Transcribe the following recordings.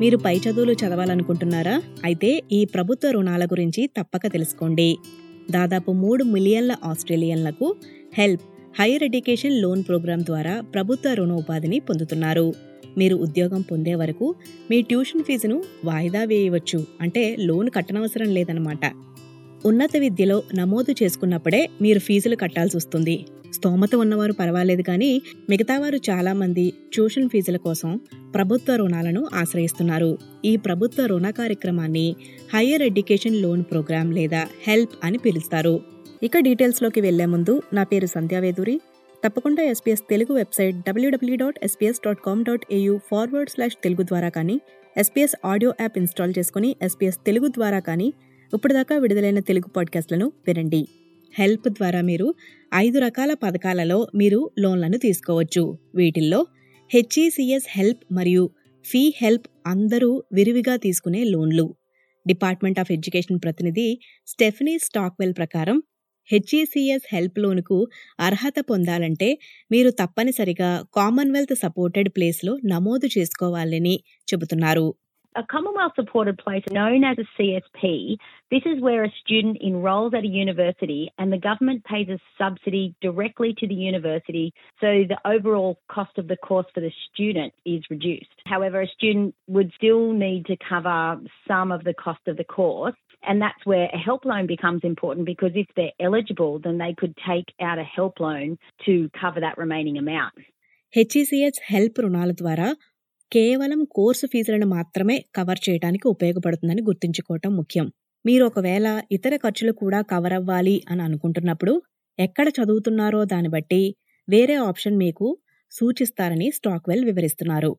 మీరు పై చదువులు చదవాలనుకుంటున్నారా? అయితే ఈ ప్రభుత్వ రుణాల గురించి తప్పక తెలుసుకోండి. దాదాపు మూడు మిలియన్ల ఆస్ట్రేలియన్లకు help higher education loan program ద్వారా ప్రభుత్వ రుణ ఉపాధిని పొందుతున్నారు. మీరు ఉద్యోగం పొందే వరకు మీ ట్యూషన్ ఫీజును వాయిదా వేయవచ్చు. అంటే లోన్ కట్టనవసరం లేదన్నమాట. ఉన్నత విద్యలో నమోదు చేసుకున్నప్పుడే మీరు ఫీజులు కట్టాల్సి వస్తుంది. స్తోమత ఉన్నవారు పర్వాలేదు కానీ మిగతావారు చాలామంది ట్యూషన్ ఫీజుల కోసం ప్రభుత్వ రుణాలను ఆశ్రయిస్తున్నారు. ఈ ప్రభుత్వ రుణ కార్యక్రమాన్ని హయ్యర్ ఎడ్యుకేషన్ లోన్ ప్రోగ్రాం లేదా హెల్ప్ అని పిలుస్తారు. ఇక డీటెయిల్స్లోకి వెళ్ళే ముందు నా పేరు సంధ్యావేదూరి తప్పకుండా SBS Telugu website WWW dot SBS dot com dot AU forward slash Telugu ద్వారా కానీ ఎస్పీఎస్ ఆడియో యాప్ ఇన్స్టాల్ చేసుకుని ఎస్పీఎస్ తెలుగు ద్వారా కానీ ఇప్పటిదాకా విడుదలైన తెలుగు పాడ్కాస్ట్లను వినండి. హెల్ప్ ద్వారా మీరు ఐదు రకాల పథకాలలో మీరు లోన్లను తీసుకోవచ్చు. వీటిల్లో హెచ్ఈసిఎస్ హెల్ప్ మరియు ఫీ హెల్ప్ అందరూ విరివిగా తీసుకునే లోన్లు. డిపార్ట్మెంట్ ఆఫ్ ఎడ్యుకేషన్ ప్రతినిధి స్టెఫనీ స్టాక్వెల్ ప్రకారం హెచ్ఈసిఎస్ హెల్ప్ లోన్కు అర్హత పొందాలంటే మీరు తప్పనిసరిగా కామన్వెల్త్ సపోర్టెడ్ ప్లేస్లో నమోదు చేసుకోవాలని చెబుతున్నారు. A Commonwealth supported place known as a CSP, this is where a student enrolls at a university and the government pays a subsidy directly to the university so the overall cost of the course for the student is reduced. However, a student would still need to cover some of the cost of the course and that's where a help loan becomes important because if they're eligible then they could take out a help loan to cover that remaining amount. HECS help రుణాల ద్వారా కేవలం course ఫీజులను మాత్రమే cover చేయడానికి ఉపయోగపడుతుందని గుర్తుంచుకోవటం ముఖ్యం. మీరు ఒకవేళ ఇతర ఖర్చులు కూడా కవర్ అవ్వాలి అని అనుకుంటున్నప్పుడు ఎక్కడ చదువుతున్నారో దాన్ని బట్టి వేరే ఆప్షన్ మీకు సూచిస్తారని స్టాక్వెల్ వివరిస్తున్నారు.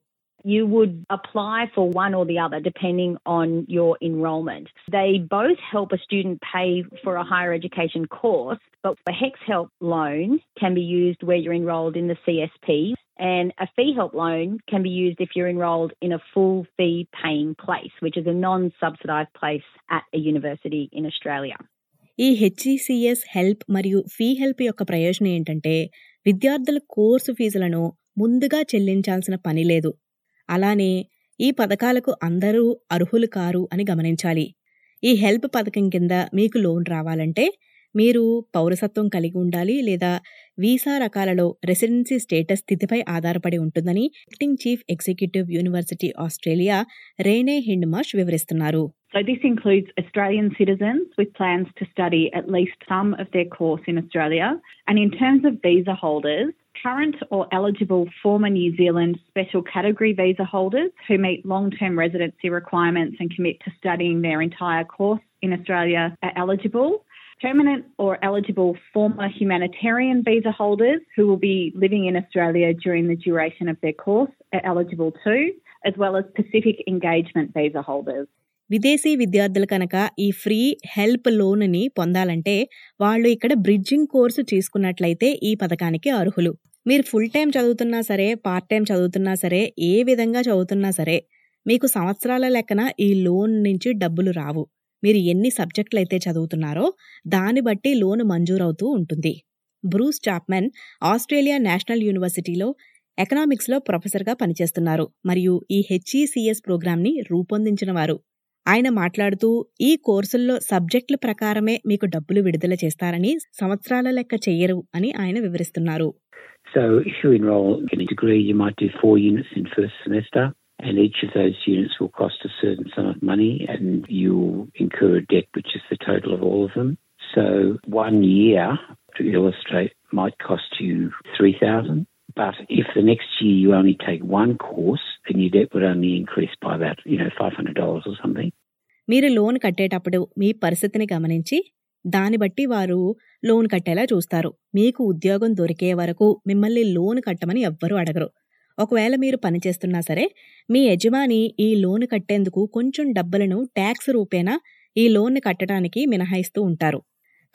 You would apply for one or the other depending on your enrolment. They both help a student pay for a higher education course, but a HEX help loan can be used where you're enrolled in the CSP, and a fee help loan can be used if you're enrolled in a full fee paying place, which is a non subsidised place at a university in Australia. ఈ HECS help మరియు fee help యొక్క ప్రయోజనం ఏంటంటే విద్యార్థుల course ఫీజులను ముందుగా చెల్లించాల్సిన పని లేదు అలానే ఈ పథకాలకు అందరూ అర్హులు కారు అని గమనించాలి ఈ హెల్ప్ పథకం కింద మీకు లోన్ రావాలంటే మీరు పౌరసత్వం కలిగి ఉండాలి లేదా వీసా రకాలలో రెసిడెన్సీ స్టేటస్ స్థితిపై ఆధారపడి ఉంటుందని acting chief executive University Australia Renee Hindmarsh వివరిస్తున్నారు So this includes Australian citizens with plans to study at least some of their course in Australia. And in terms of visa holders, current or eligible former New Zealand special category visa holders who meet long-term residency requirements and commit to studying their entire course in Australia are eligible. Permanent or eligible former humanitarian visa holders who will be living in Australia during the duration of their course are eligible too, as well as Pacific engagement visa holders. విదేశీ విద్యార్థులు కనుక ఈ free help లోన్ని పొందాలంటే వాళ్ళు ఇక్కడ bridging course తీసుకున్నట్లయితే ఈ పథకానికి అర్హులు. మీరు ఫుల్ టైం చదువుతున్నా సరే పార్ట్ టైం చదువుతున్నా సరే ఏ విధంగా చదువుతున్నా సరే మీకు సంవత్సరాల లెక్కన ఈ లోన్ నుంచి డబ్బులు రావు. మీరు ఎన్ని సబ్జెక్టులు అయితే చదువుతున్నారో దాన్ని బట్టి లోన్ మంజూరవుతూ ఉంటుంది. బ్రూస్ చాప్మెన్ ఆస్ట్రేలియా నేషనల్ యూనివర్సిటీలో ఎకనామిక్స్లో ప్రొఫెసర్గా పనిచేస్తున్నారు. మరియు ఈ హెచ్ఈసిఎస్ ప్రోగ్రామ్ని రూపొందించిన వారు. ఆయన మాట్లాడుతూ ఈ కోర్సుల్లో సబ్జెక్టుల ప్రకారమే మీకు డబ్బులు విడుదల చేస్తారని సంవత్సరాల లెక్క చెయ్యరు అని ఆయన వివరిస్తున్నారు So if you enroll in a degree, you might do four units in first semester, and each of those units will cost a certain sum of money, and you'll incur a debt, which is the total of all of them. So one year, to illustrate, might cost you three thousand. But if the next year you only take one course, then your debt would only increase by about, you know, five hundred dollars or something. మీరు loan కట్టేటప్పుడు మీ పరిస్థితిని గమనించి దాన్ని బట్టి వారు loan కట్టేలా చూస్తారు. మీకు ఉద్యోగం దొరికే వరకు మిమ్మల్ని లోన్ కట్టమని ఎవ్వరూ అడగరు. ఒకవేళ మీరు పనిచేస్తున్నా సరే మీ యజమాని ఈ లోన్ కట్టేందుకు కొంచెం డబ్బులను ట్యాక్స్ రూపేణా ఈ లోన్ కట్టడానికి మినహాయిస్తూ ఉంటారు.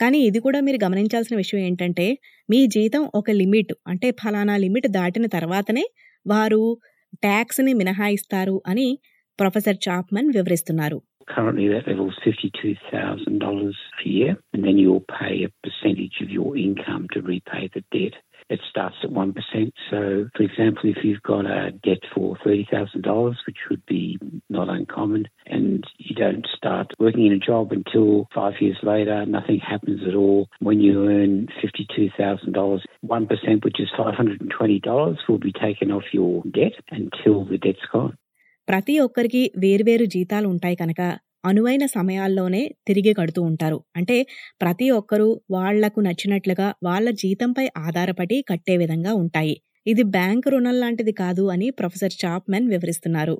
కానీ ఇది కూడా మీరు గమనించాల్సిన విషయం ఏంటంటే మీ జీతం ఒక లిమిట్ అంటే ఫలానా లిమిట్ దాటిన తర్వాతనే వారు ట్యాక్స్ని మినహాయిస్తారు అని ప్రొఫెసర్ చాప్మన్ వివరిస్తున్నారు. Currently, that level is $52,000 a year, and then you'll pay a percentage of your income to repay the debt. It starts at 1%. So, for example, if you've got a debt for $30,000, which would be not uncommon, and you don't start working in a job until five years later, nothing happens at all. When you earn $52,000, 1%, which is $520, will be taken off your debt until the debt's gone. ప్రతి ఒక్కరికి వేర్వేరు జీతాలు ఉంటాయి కనుక అనువైన సమయాల్లోనే తిరిగి కడుతూ ఉంటారు అంటే ప్రతి ఒక్కరూ వాళ్ళకు నచ్చినట్లుగా వాళ్ళ జీతంపై ఆధారపడి కట్టే విధంగా ఉంటాయి ఇది బ్యాంక్ రుణం లాంటిది కాదు అని ప్రొఫెసర్ చాప్మెన్ వివరిస్తున్నారు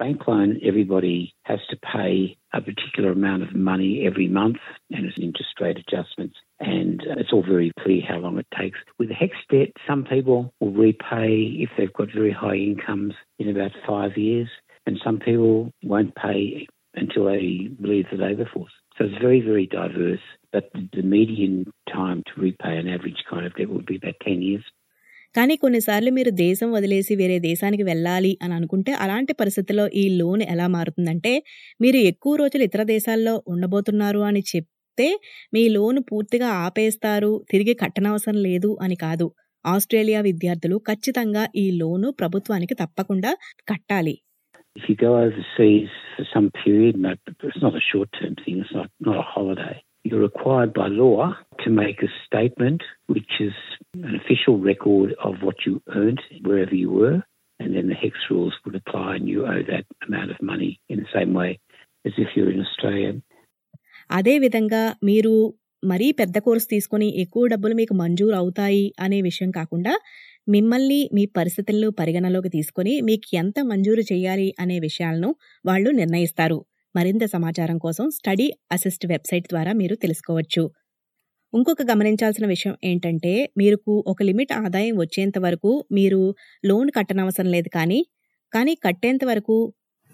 Bank loan, everybody has to pay a particular amount of money every month, and it's interest rate adjustments, and it's all very clear how long it takes. With HEX debt, some people will repay if they've got very high incomes in about five years, and some people won't pay until they leave the labour force. So it's very, very diverse, but the median time to repay an average kind of debt would be about 10 years. కానీ కొన్నిసార్లు మీరు దేశం వదిలేసి వేరే దేశానికి వెళ్ళాలి అని అనుకుంటే అలాంటి పరిస్థితుల్లో ఈ లోన్ ఎలా మారుతుందంటే మీరు ఎక్కువ రోజులు ఇతర దేశాల్లో ఉండబోతున్నారు అని చెప్తే మీ లోన్ పూర్తిగా ఆపేస్తారు తిరిగి కట్టనవసరం లేదు అని కాదు ఆస్ట్రేలియా విద్యార్థులు ఖచ్చితంగా ఈ లోను ప్రభుత్వానికి తప్పకుండా కట్టాలి If you go overseas for some period, no, it's not a short term thing, it's not, not a holiday. You're required by law to make a statement which is an official record of what you earned wherever you were, and then the HEX rules would apply and you owe that amount of money in the same way as if you're in Australia. అదే విధంగా మీరు మరీ పెద్ద course తీసుకొని ఎక్కువ డబ్బులు మీకు మంజూరు అవుతాయి అనే విషయం కాకుండా మిమ్మల్ని మీ పరిస్థితులను పరిగణలోకి తీసుకొని మీకు ఎంత మంజూరు చేయాలి అనే విషయాలను వాళ్ళు నిర్ణయిస్తారు. మరింత సమాచారం కోసం స్టడీ అసిస్ట్ వెబ్సైట్ ద్వారా మీరు తెలుసుకోవచ్చు. ఇంకొక గమనించాల్సిన విషయం ఏంటంటే మీరు ఒక లిమిట్ ఆదాయం వచ్చేంత వరకు మీరు లోన్ కట్టనవసరం లేదు కానీ కానీ కట్టేంత వరకు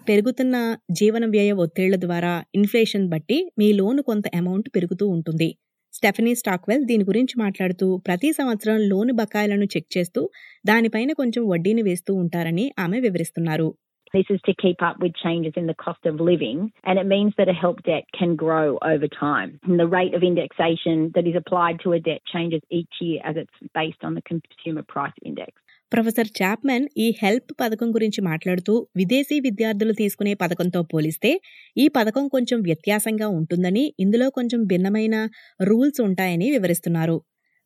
పెరుగుతున్న జీవన వ్యయ ఒత్తిళ్ళ ద్వారా ఇన్ఫ్లేషన్ బట్టి మీ లోన్ కొంత అమౌంట్ పెరుగుతూ ఉంటుంది. స్టెఫనీ స్టాక్వెల్ దీని గురించి మాట్లాడుతూ ప్రతి సంవత్సరం లోను బకాయిలను చెక్ చేస్తూ దానిపైన కొంచెం వడ్డీని వేస్తూ ఉంటారని ఆమె వివరిస్తున్నారు This is to keep up with changes in the cost of living, and it means that a help debt can grow over time. And the rate of indexation that is applied to a debt changes each year as it's based on the Consumer Price Index. Professor Chapman ఈ help పథకం గురించి మాట్లాడుతూ విదేశీ విద్యార్థులు తీసుకునే పథకంతో పోలిస్తే ఈ పథకం కొంచెం వ్యత్యాసంగా ఉంటుందని ఇందులో కొంచెం భిన్నమైన రూల్స్ ఉంటాయని వివరిస్తున్నారు.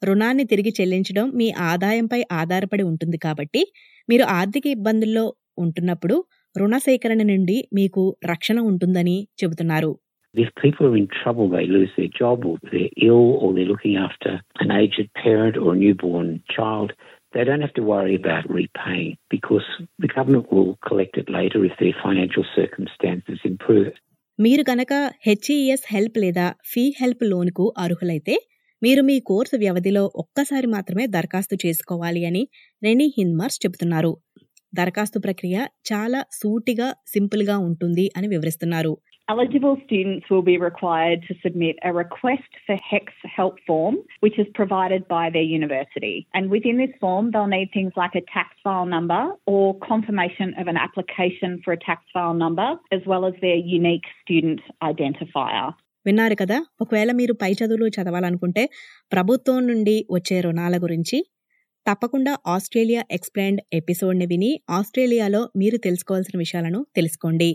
రుణాన్ని తిరిగి చెల్లించడం మీ ఆదాయంపై ఆధారపడి ఉంటుంది కాబట్టి మీరు ఆర్థిక ఇబ్బందుల్లో ఉంటున్నప్పుడు రుణ సేకరణ నుండి మీకు రక్షణ ఉంటుందని చెబుతున్నారు. If people are in trouble, they lose their job or they're ill or they're looking after an aged parent or a newborn child, they don't have to worry about repaying because the government will collect it later if their financial circumstances improve. మీరు గనక HECS help లేదా fee help లోన్కు అర్హులైతే మీరు మీ course వ్యవధిలో ఒక్కసారి మాత్రమే దరఖాస్తు చేసుకోవాలి అని రెనీ హిన్మార్స్ చెబుతున్నారు దరఖాస్తు ప్రక్రియ చాలా సూటిగా సింపుల్గా ఉంటుంది అని వివరిస్తున్నారు Eligible students will be required to submit a request for HEX help form, which is provided by their university. And within this form, they'll need things like a tax file number or confirmation of an application for a tax file number, as well as their unique student identifier. విన్నారు కదా ఒకవేళ మీరు పై చదువులు చదవాలనుకుంటే ప్రభుత్వం నుండి వచ్చే రుణాల గురించి తప్పకుండా ఆస్ట్రేలియా ఎక్స్ప్లెయిన్డ్ ఎపిసోడ్ని విని ఆస్ట్రేలియాలో మీరు తెలుసుకోవాల్సిన విషయాలను తెలుసుకోండి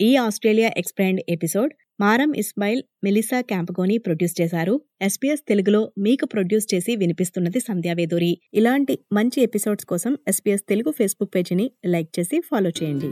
ఈ Australia explained episode Maram Ismail Melissa Compagnoni produce చేశారు. ఎస్పీఎస్ తెలుగులో మీకు ప్రొడ్యూస్ చేసి వినిపిస్తున్నది సంధ్యావేదూరి ఇలాంటి మంచి ఎపిసోడ్స్ కోసం ఎస్పీఎస్ తెలుగు ఫేస్బుక్ పేజీని లైక్ చేసి ఫాలో చేయండి.